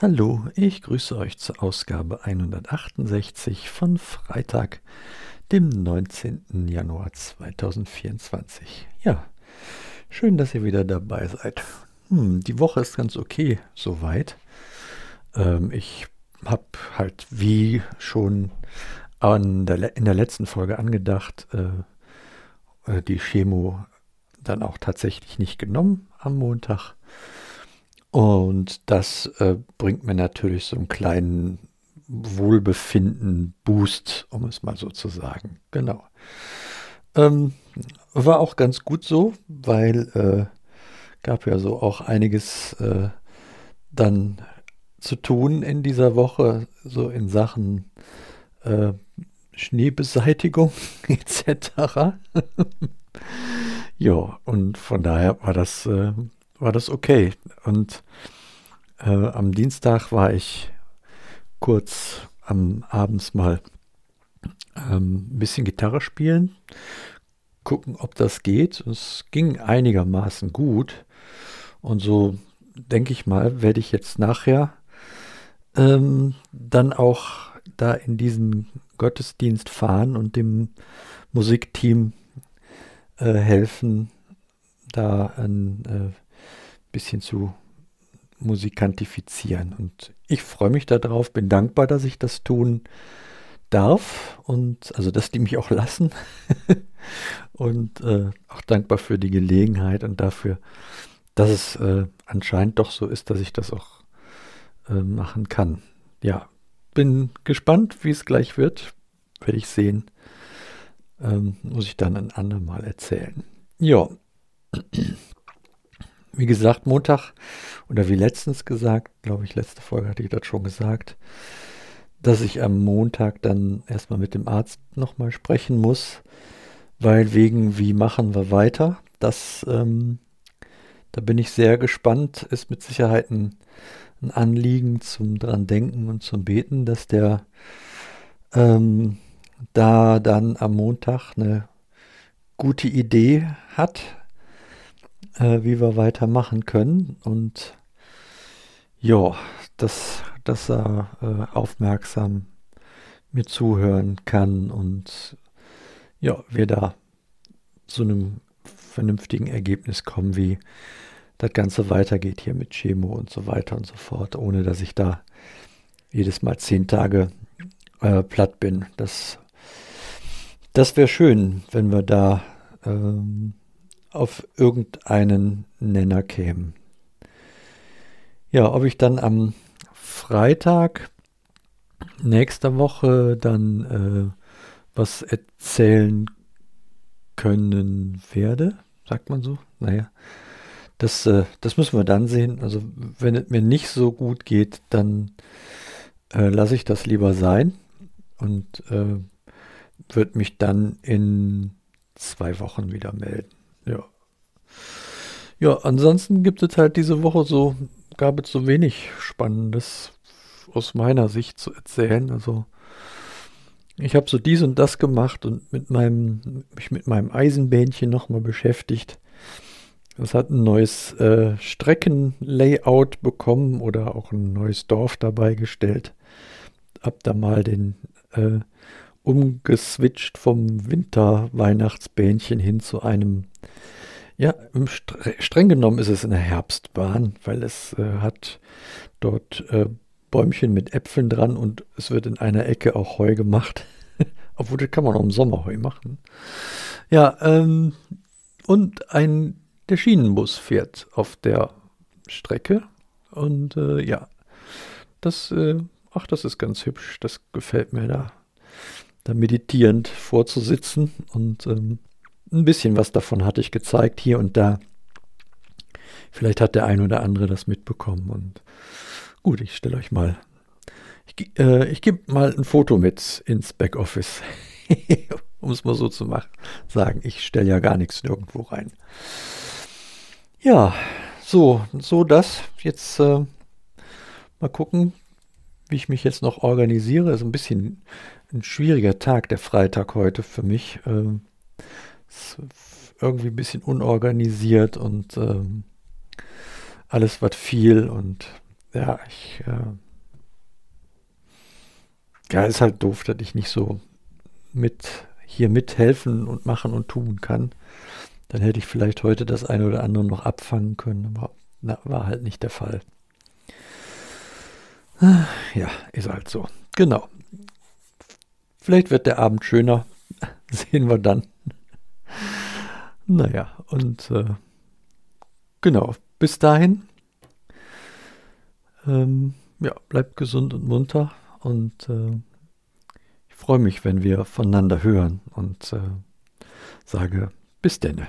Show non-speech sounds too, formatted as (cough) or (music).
Hallo, ich grüße euch zur Ausgabe 168 von Freitag, dem 19. Januar 2024. Ja, schön, dass ihr wieder dabei seid. Hm, die Woche ist ganz okay soweit. Ähm, ich habe halt wie schon der, in der letzten Folge angedacht, äh, äh, die Chemo dann auch tatsächlich nicht genommen am Montag. Und das äh, bringt mir natürlich so einen kleinen Wohlbefinden-Boost, um es mal so zu sagen. Genau. Ähm, war auch ganz gut so, weil äh, gab ja so auch einiges äh, dann zu tun in dieser Woche, so in Sachen äh, Schneebeseitigung (laughs) etc. (laughs) ja, und von daher war das äh, war das okay. Und äh, am Dienstag war ich kurz am abends mal ähm, ein bisschen Gitarre spielen, gucken, ob das geht. Es ging einigermaßen gut. Und so denke ich mal, werde ich jetzt nachher ähm, dann auch da in diesen Gottesdienst fahren und dem Musikteam äh, helfen, da ein äh, bisschen zu musikantifizieren. Und ich freue mich darauf, bin dankbar, dass ich das tun darf und also, dass die mich auch lassen. (laughs) und äh, auch dankbar für die Gelegenheit und dafür, dass es äh, anscheinend doch so ist, dass ich das auch äh, machen kann. Ja, bin gespannt, wie es gleich wird. Werde ich sehen. Ähm, muss ich dann ein andermal erzählen. Ja. Wie gesagt, Montag. Oder wie letztens gesagt, glaube ich, letzte Folge hatte ich das schon gesagt, dass ich am Montag dann erstmal mit dem Arzt nochmal sprechen muss, weil wegen wie machen wir weiter, das, ähm, da bin ich sehr gespannt, ist mit Sicherheit ein, ein Anliegen zum dran denken und zum Beten, dass der ähm, da dann am Montag eine gute Idee hat, äh, wie wir weitermachen können. Und ja, dass, dass er äh, aufmerksam mir zuhören kann und ja, wir da zu einem vernünftigen Ergebnis kommen, wie das Ganze weitergeht hier mit Chemo und so weiter und so fort, ohne dass ich da jedes Mal zehn Tage äh, platt bin. Das, das wäre schön, wenn wir da ähm, auf irgendeinen Nenner kämen. Ja, ob ich dann am Freitag nächster Woche dann äh, was erzählen können werde, sagt man so. Naja, das, äh, das müssen wir dann sehen. Also wenn es mir nicht so gut geht, dann äh, lasse ich das lieber sein und äh, würde mich dann in zwei Wochen wieder melden. Ja. Ja, ansonsten gibt es halt diese Woche so, gab es so wenig Spannendes aus meiner Sicht zu erzählen. Also ich habe so dies und das gemacht und mit meinem, mich mit meinem Eisenbähnchen nochmal beschäftigt. Es hat ein neues äh, Streckenlayout bekommen oder auch ein neues Dorf dabei gestellt. Hab da mal den äh, umgeswitcht vom Winter-Weihnachtsbähnchen hin zu einem, ja, streng genommen ist es eine Herbstbahn, weil es äh, hat dort äh, Bäumchen mit Äpfeln dran und es wird in einer Ecke auch Heu gemacht. (laughs) Obwohl, das kann man auch im Sommer Heu machen. Ja, ähm, und ein, der Schienenbus fährt auf der Strecke und äh, ja, das, ach, das ist ganz hübsch, das gefällt mir da da meditierend vorzusitzen. Und ähm, ein bisschen was davon hatte ich gezeigt hier und da. Vielleicht hat der ein oder andere das mitbekommen. Und gut, ich stelle euch mal, ich, äh, ich gebe mal ein Foto mit ins Backoffice. (laughs) um es mal so zu machen, sagen. Ich stelle ja gar nichts nirgendwo rein. Ja, so, so das. Jetzt äh, mal gucken, wie ich mich jetzt noch organisiere. Ist ein bisschen ein schwieriger Tag, der Freitag heute für mich. Ähm, irgendwie ein bisschen unorganisiert und ähm, alles was viel und ja, ich, äh, ja, ist halt doof, dass ich nicht so mit hier mithelfen und machen und tun kann. Dann hätte ich vielleicht heute das eine oder andere noch abfangen können, aber na, war halt nicht der Fall. Ja, ist halt so. Genau. Vielleicht wird der Abend schöner. (laughs) Sehen wir dann. Naja, und äh, genau, bis dahin. Ähm, ja, bleibt gesund und munter und äh, ich freue mich, wenn wir voneinander hören und äh, sage bis denne.